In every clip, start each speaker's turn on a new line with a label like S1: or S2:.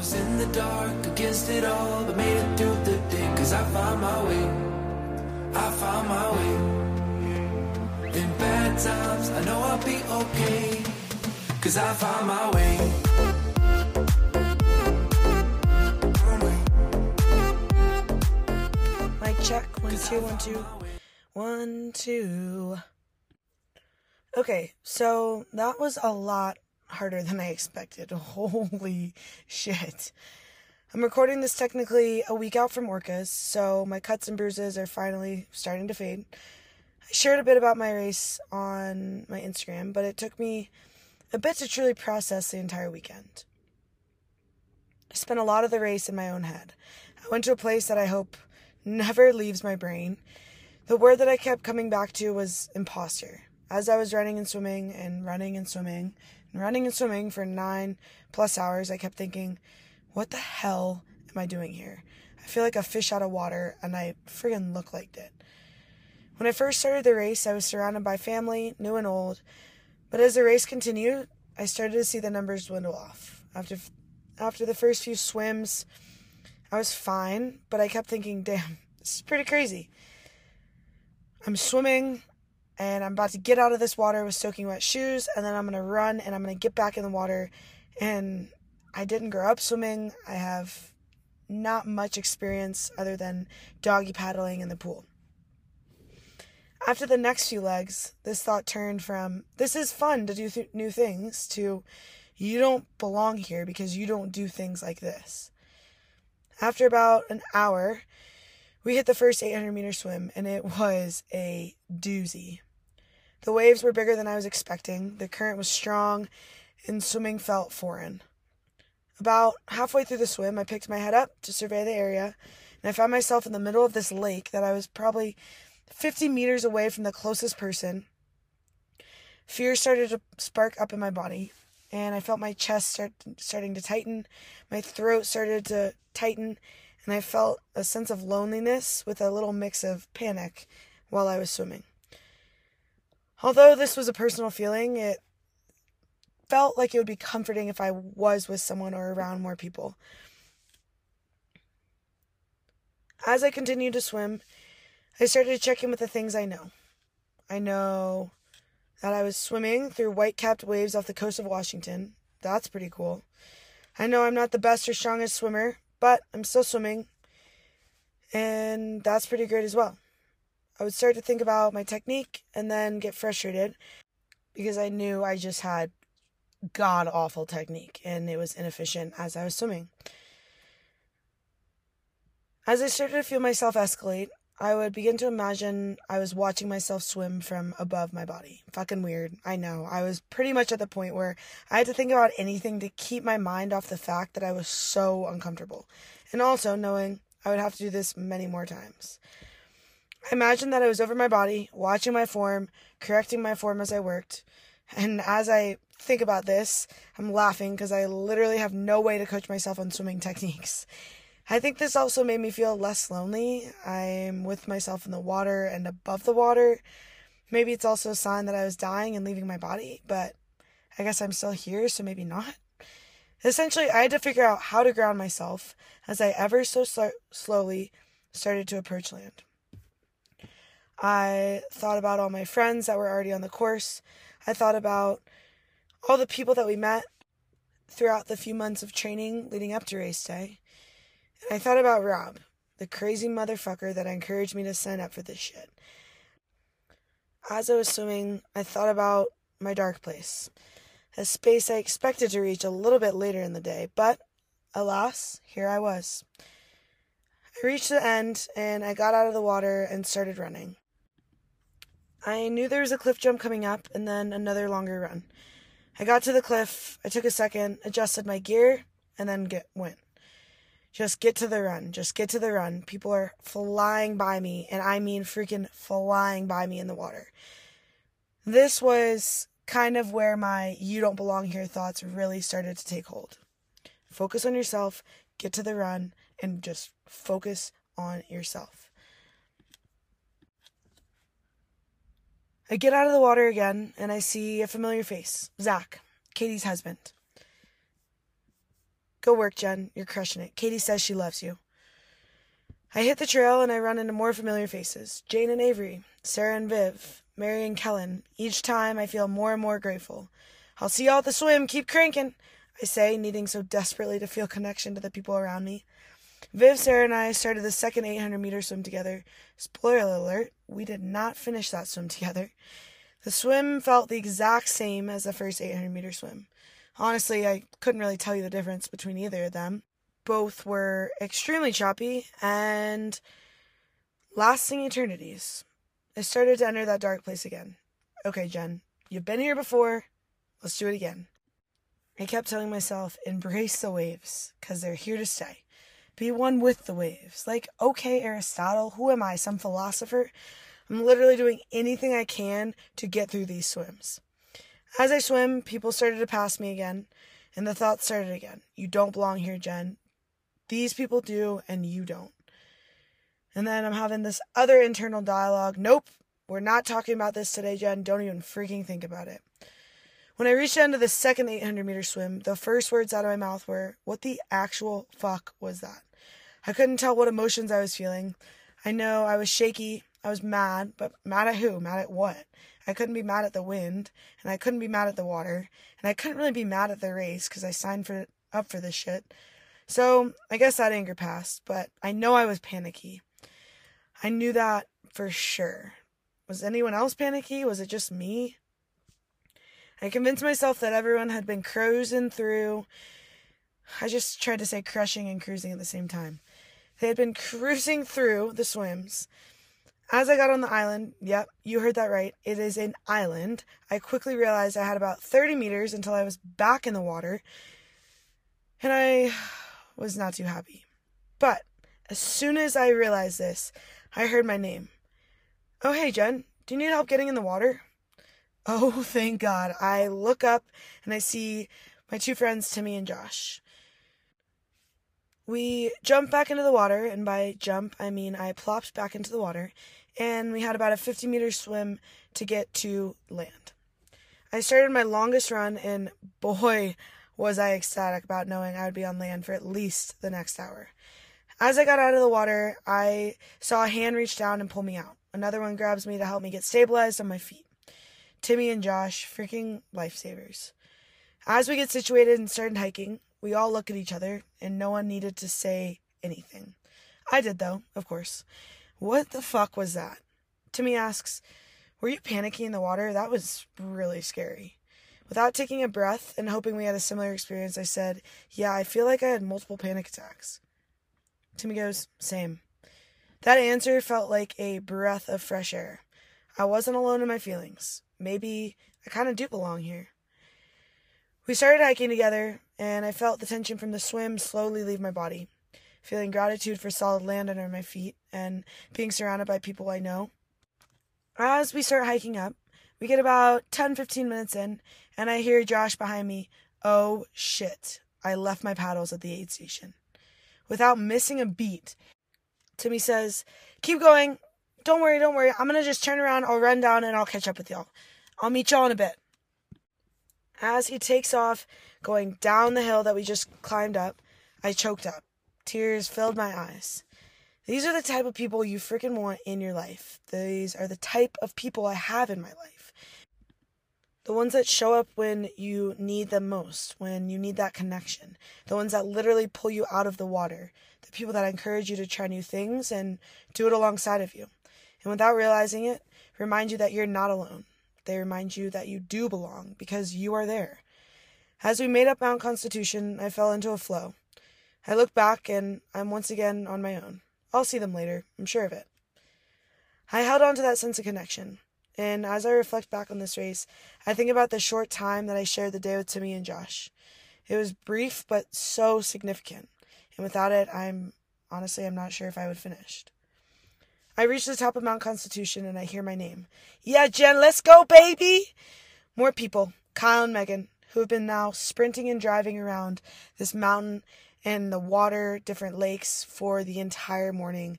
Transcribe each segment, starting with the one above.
S1: was in the dark against it all, but made it through the day. Cause I found my way. I found my way. In bad times, I know I'll be okay. Cause I found my way.
S2: Mic check. One, two, one, two. One, two. Okay, so that was a lot harder than I expected. Holy shit. I'm recording this technically a week out from Orcas, so my cuts and bruises are finally starting to fade. I shared a bit about my race on my Instagram, but it took me a bit to truly process the entire weekend. I spent a lot of the race in my own head. I went to a place that I hope never leaves my brain. The word that I kept coming back to was imposter. As I was running and swimming and running and swimming and running and swimming for nine plus hours, I kept thinking, what the hell am I doing here? I feel like a fish out of water and I friggin' look like it. When I first started the race, I was surrounded by family, new and old, but as the race continued, I started to see the numbers dwindle off. After after the first few swims, I was fine, but I kept thinking, damn, this is pretty crazy. I'm swimming and I'm about to get out of this water with soaking wet shoes, and then I'm gonna run and I'm gonna get back in the water. And I didn't grow up swimming. I have not much experience other than doggy paddling in the pool. After the next few legs, this thought turned from this is fun to do th- new things to you don't belong here because you don't do things like this. After about an hour, we hit the first 800 meter swim and it was a doozy. The waves were bigger than I was expecting, the current was strong, and swimming felt foreign. About halfway through the swim, I picked my head up to survey the area, and I found myself in the middle of this lake that I was probably 50 meters away from the closest person. Fear started to spark up in my body, and I felt my chest start starting to tighten. My throat started to tighten, and I felt a sense of loneliness with a little mix of panic while I was swimming. Although this was a personal feeling, it felt like it would be comforting if I was with someone or around more people. As I continued to swim, I started to check in with the things I know. I know that I was swimming through white capped waves off the coast of Washington. That's pretty cool. I know I'm not the best or strongest swimmer, but I'm still swimming, and that's pretty great as well. I would start to think about my technique and then get frustrated because I knew I just had god awful technique and it was inefficient as I was swimming. As I started to feel myself escalate, I would begin to imagine I was watching myself swim from above my body. Fucking weird. I know. I was pretty much at the point where I had to think about anything to keep my mind off the fact that I was so uncomfortable. And also knowing I would have to do this many more times. I imagined that I was over my body, watching my form, correcting my form as I worked. And as I think about this, I'm laughing because I literally have no way to coach myself on swimming techniques. I think this also made me feel less lonely. I'm with myself in the water and above the water. Maybe it's also a sign that I was dying and leaving my body, but I guess I'm still here, so maybe not. Essentially, I had to figure out how to ground myself as I ever so sl- slowly started to approach land. I thought about all my friends that were already on the course. I thought about all the people that we met throughout the few months of training leading up to race day. And I thought about Rob, the crazy motherfucker that encouraged me to sign up for this shit. As I was swimming, I thought about my dark place, a space I expected to reach a little bit later in the day, but alas, here I was. I reached the end and I got out of the water and started running. I knew there was a cliff jump coming up and then another longer run. I got to the cliff, I took a second, adjusted my gear, and then get went. Just get to the run. Just get to the run. People are flying by me, and I mean freaking flying by me in the water. This was kind of where my you don't belong here thoughts really started to take hold. Focus on yourself, get to the run, and just focus on yourself. I get out of the water again and I see a familiar face Zach, Katie's husband. Go work, Jen. You're crushing it. Katie says she loves you. I hit the trail and I run into more familiar faces Jane and Avery, Sarah and Viv, Mary and Kellen. Each time I feel more and more grateful. I'll see y'all at the swim. Keep cranking, I say, needing so desperately to feel connection to the people around me. Viv, Sarah, and I started the second 800 meter swim together. Spoiler alert, we did not finish that swim together. The swim felt the exact same as the first 800 meter swim. Honestly, I couldn't really tell you the difference between either of them. Both were extremely choppy and lasting eternities. I started to enter that dark place again. Okay, Jen, you've been here before. Let's do it again. I kept telling myself, embrace the waves, because they're here to stay. Be one with the waves. Like, okay, Aristotle, who am I, some philosopher? I'm literally doing anything I can to get through these swims. As I swim, people started to pass me again, and the thought started again. You don't belong here, Jen. These people do, and you don't. And then I'm having this other internal dialogue. Nope, we're not talking about this today, Jen. Don't even freaking think about it. When I reached the end of the second 800 meter swim, the first words out of my mouth were, What the actual fuck was that? I couldn't tell what emotions I was feeling. I know I was shaky, I was mad, but mad at who? Mad at what? I couldn't be mad at the wind, and I couldn't be mad at the water, and I couldn't really be mad at the race because I signed for up for this shit. So I guess that anger passed, but I know I was panicky. I knew that for sure. Was anyone else panicky? Was it just me? I convinced myself that everyone had been cruising through. I just tried to say crushing and cruising at the same time. They had been cruising through the swims. As I got on the island, yep, you heard that right, it is an island, I quickly realized I had about 30 meters until I was back in the water, and I was not too happy. But as soon as I realized this, I heard my name. Oh, hey, Jen, do you need help getting in the water? Oh, thank God. I look up and I see my two friends, Timmy and Josh. We jumped back into the water, and by jump, I mean I plopped back into the water, and we had about a 50 meter swim to get to land. I started my longest run, and boy, was I ecstatic about knowing I would be on land for at least the next hour. As I got out of the water, I saw a hand reach down and pull me out. Another one grabs me to help me get stabilized on my feet. Timmy and Josh, freaking lifesavers. As we get situated and started hiking, we all look at each other, and no one needed to say anything. I did, though, of course. What the fuck was that? Timmy asks, Were you panicking in the water? That was really scary. Without taking a breath and hoping we had a similar experience, I said, Yeah, I feel like I had multiple panic attacks. Timmy goes, Same. That answer felt like a breath of fresh air. I wasn't alone in my feelings. Maybe I kind of do belong here. We started hiking together, and I felt the tension from the swim slowly leave my body, feeling gratitude for solid land under my feet and being surrounded by people I know. As we start hiking up, we get about 10 15 minutes in, and I hear Josh behind me. Oh shit, I left my paddles at the aid station. Without missing a beat, Timmy says, Keep going. Don't worry, don't worry. I'm gonna just turn around, I'll run down, and I'll catch up with y'all. I'll meet y'all in a bit. As he takes off, going down the hill that we just climbed up, I choked up. Tears filled my eyes. These are the type of people you freaking want in your life. These are the type of people I have in my life. The ones that show up when you need them most, when you need that connection. The ones that literally pull you out of the water. The people that encourage you to try new things and do it alongside of you. And without realizing it, remind you that you're not alone. They remind you that you do belong because you are there. As we made up Mount Constitution, I fell into a flow. I look back and I'm once again on my own. I'll see them later, I'm sure of it. I held on to that sense of connection, and as I reflect back on this race, I think about the short time that I shared the day with Timmy and Josh. It was brief but so significant, and without it, I'm honestly I'm not sure if I would finish. I reach the top of Mount Constitution and I hear my name. Yeah, Jen, let's go, baby! More people, Kyle and Megan, who have been now sprinting and driving around this mountain and the water, different lakes for the entire morning,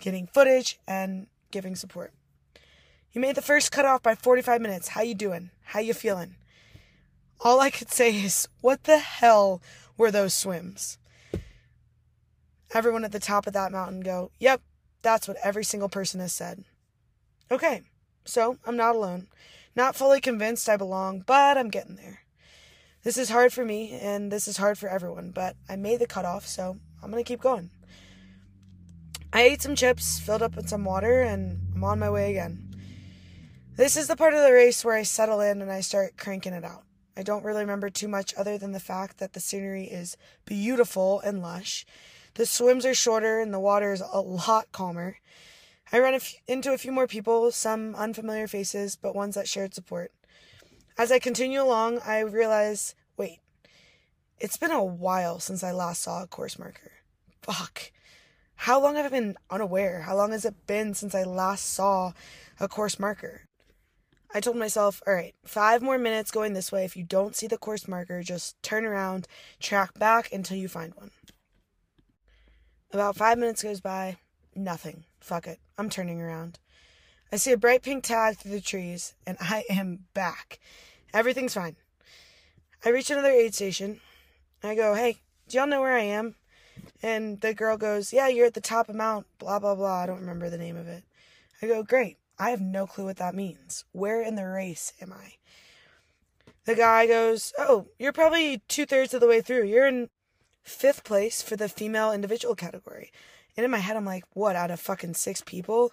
S2: getting footage and giving support. You made the first cutoff by 45 minutes. How you doing? How you feeling? All I could say is, what the hell were those swims. Everyone at the top of that mountain go, Yep, that's what every single person has said. Okay, so I'm not alone. Not fully convinced I belong, but I'm getting there. This is hard for me, and this is hard for everyone, but I made the cutoff, so I'm gonna keep going. I ate some chips, filled up with some water, and I'm on my way again. This is the part of the race where I settle in and I start cranking it out. I don't really remember too much other than the fact that the scenery is beautiful and lush. The swims are shorter and the water is a lot calmer. I run a f- into a few more people, some unfamiliar faces, but ones that shared support. As I continue along, I realize wait, it's been a while since I last saw a course marker. Fuck. How long have I been unaware? How long has it been since I last saw a course marker? I told myself, all right, five more minutes going this way. If you don't see the course marker, just turn around, track back until you find one. About five minutes goes by, nothing. Fuck it. I'm turning around. I see a bright pink tag through the trees, and I am back. Everything's fine. I reach another aid station. I go, hey, do y'all know where I am? And the girl goes, yeah, you're at the top of Mount, blah, blah, blah. I don't remember the name of it. I go, great. I have no clue what that means. Where in the race am I? The guy goes, oh, you're probably two thirds of the way through. You're in fifth place for the female individual category. And in my head, I'm like, what, out of fucking six people?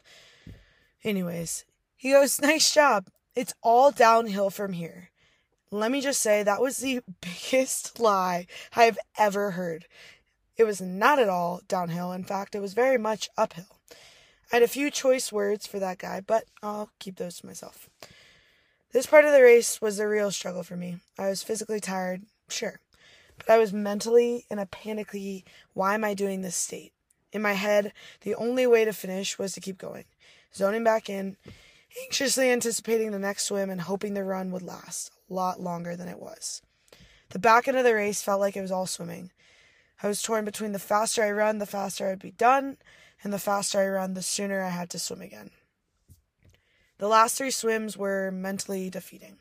S2: Anyways, he goes, nice job. It's all downhill from here. Let me just say, that was the biggest lie I've ever heard. It was not at all downhill. In fact, it was very much uphill. I had a few choice words for that guy, but I'll keep those to myself. This part of the race was the real struggle for me. I was physically tired, sure, but I was mentally in a panicky, why am I doing this state? In my head, the only way to finish was to keep going, zoning back in, anxiously anticipating the next swim and hoping the run would last a lot longer than it was. The back end of the race felt like it was all swimming. I was torn between the faster I run, the faster I'd be done, and the faster I run, the sooner I had to swim again. The last three swims were mentally defeating.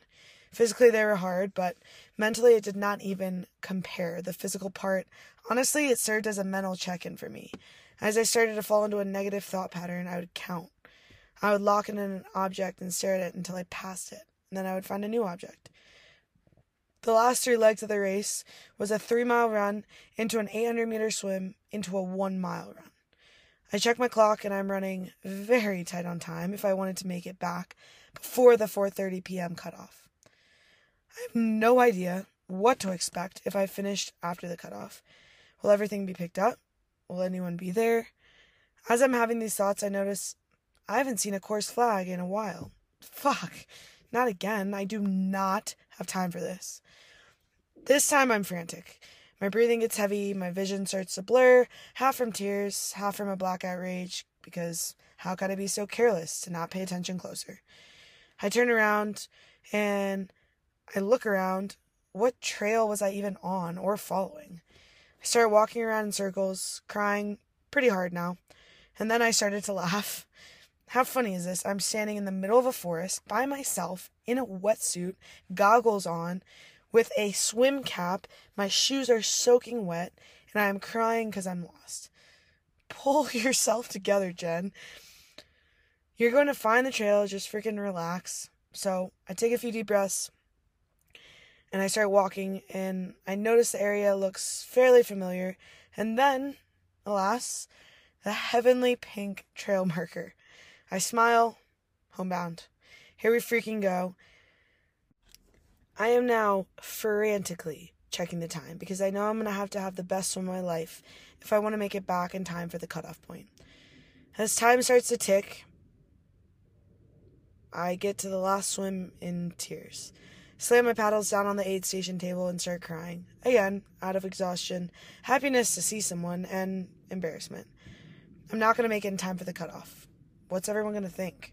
S2: Physically, they were hard, but mentally, it did not even compare. The physical part, honestly, it served as a mental check in for me. As I started to fall into a negative thought pattern, I would count. I would lock in an object and stare at it until I passed it, and then I would find a new object. The last three legs of the race was a three mile run into an 800 meter swim into a one mile run. I check my clock and I'm running very tight on time if I wanted to make it back before the 4:30 p.m. cutoff. I have no idea what to expect if I finished after the cutoff. Will everything be picked up? Will anyone be there? As I'm having these thoughts, I notice I haven't seen a course flag in a while. Fuck. Not again. I do not have time for this. This time I'm frantic. My breathing gets heavy, my vision starts to blur, half from tears, half from a blackout rage, because how could I be so careless to not pay attention closer? I turn around and I look around. What trail was I even on or following? I start walking around in circles, crying pretty hard now, and then I started to laugh. How funny is this? I'm standing in the middle of a forest by myself in a wetsuit, goggles on, with a swim cap. My shoes are soaking wet, and I am crying because I'm lost. Pull yourself together, Jen. You're going to find the trail, just freaking relax. So I take a few deep breaths and I start walking, and I notice the area looks fairly familiar. And then, alas, the heavenly pink trail marker. I smile, homebound. Here we freaking go. I am now frantically checking the time because I know I'm going to have to have the best swim of my life if I want to make it back in time for the cutoff point. As time starts to tick, I get to the last swim in tears. Slam my paddles down on the aid station table and start crying. Again, out of exhaustion, happiness to see someone, and embarrassment. I'm not going to make it in time for the cutoff. What's everyone going to think?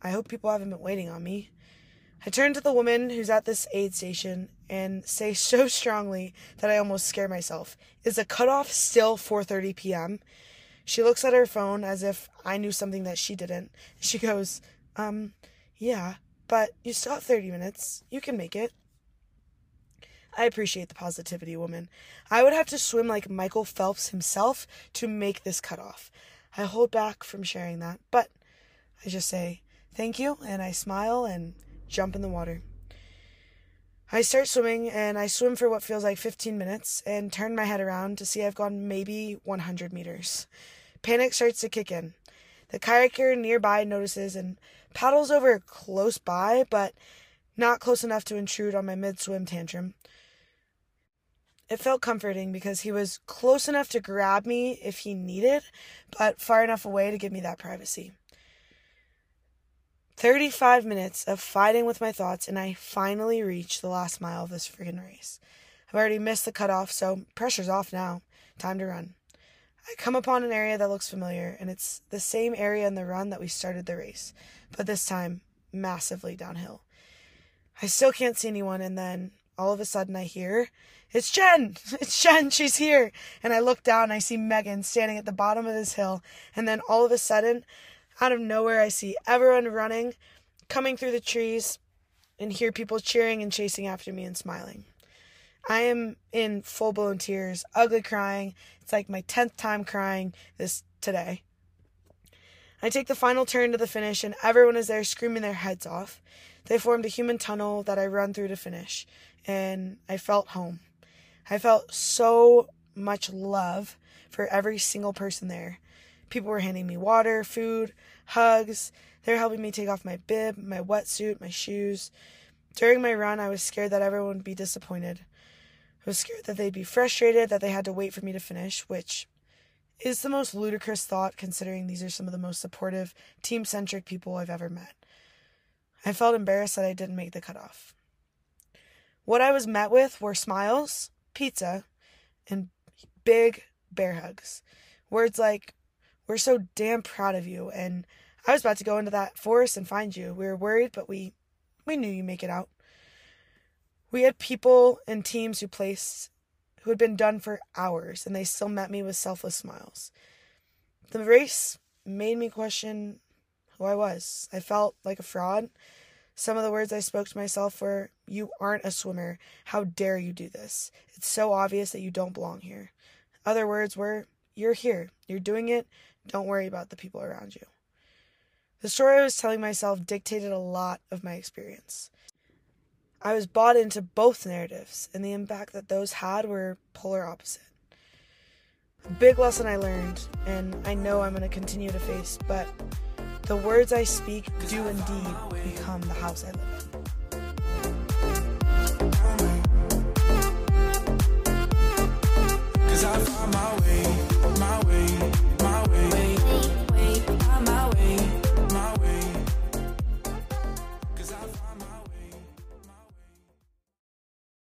S2: I hope people haven't been waiting on me. I turn to the woman who's at this aid station and say so strongly that I almost scare myself. Is the cutoff still 4:30 p.m.? She looks at her phone as if I knew something that she didn't. She goes, "Um, yeah, but you still have 30 minutes. You can make it." I appreciate the positivity, woman. I would have to swim like Michael Phelps himself to make this cutoff. I hold back from sharing that, but I just say thank you and I smile and jump in the water. I start swimming and I swim for what feels like 15 minutes and turn my head around to see I've gone maybe 100 meters. Panic starts to kick in. The kayaker nearby notices and paddles over close by, but not close enough to intrude on my mid swim tantrum. It felt comforting because he was close enough to grab me if he needed, but far enough away to give me that privacy. 35 minutes of fighting with my thoughts, and I finally reach the last mile of this friggin' race. I've already missed the cutoff, so pressure's off now. Time to run. I come upon an area that looks familiar, and it's the same area in the run that we started the race, but this time massively downhill. I still can't see anyone, and then all of a sudden I hear, It's Jen! It's Jen! She's here! And I look down I see Megan standing at the bottom of this hill, and then all of a sudden, out of nowhere, I see everyone running, coming through the trees, and hear people cheering and chasing after me and smiling. I am in full blown tears, ugly crying. It's like my 10th time crying this today. I take the final turn to the finish, and everyone is there screaming their heads off. They formed a human tunnel that I run through to finish, and I felt home. I felt so much love for every single person there. People were handing me water, food, hugs. They were helping me take off my bib, my wetsuit, my shoes. During my run, I was scared that everyone would be disappointed. I was scared that they'd be frustrated that they had to wait for me to finish, which is the most ludicrous thought considering these are some of the most supportive, team centric people I've ever met. I felt embarrassed that I didn't make the cutoff. What I was met with were smiles, pizza, and big bear hugs. Words like, We're so damn proud of you, and I was about to go into that forest and find you. We were worried, but we we knew you'd make it out. We had people and teams who placed who had been done for hours, and they still met me with selfless smiles. The race made me question who I was. I felt like a fraud. Some of the words I spoke to myself were, You aren't a swimmer. How dare you do this? It's so obvious that you don't belong here. Other words were, You're here. You're doing it. Don't worry about the people around you. The story I was telling myself dictated a lot of my experience. I was bought into both narratives, and the impact that those had were polar opposite. Big lesson I learned, and I know I'm going to continue to face, but the words I speak do indeed become the house I live in. Cause I find my way, my way.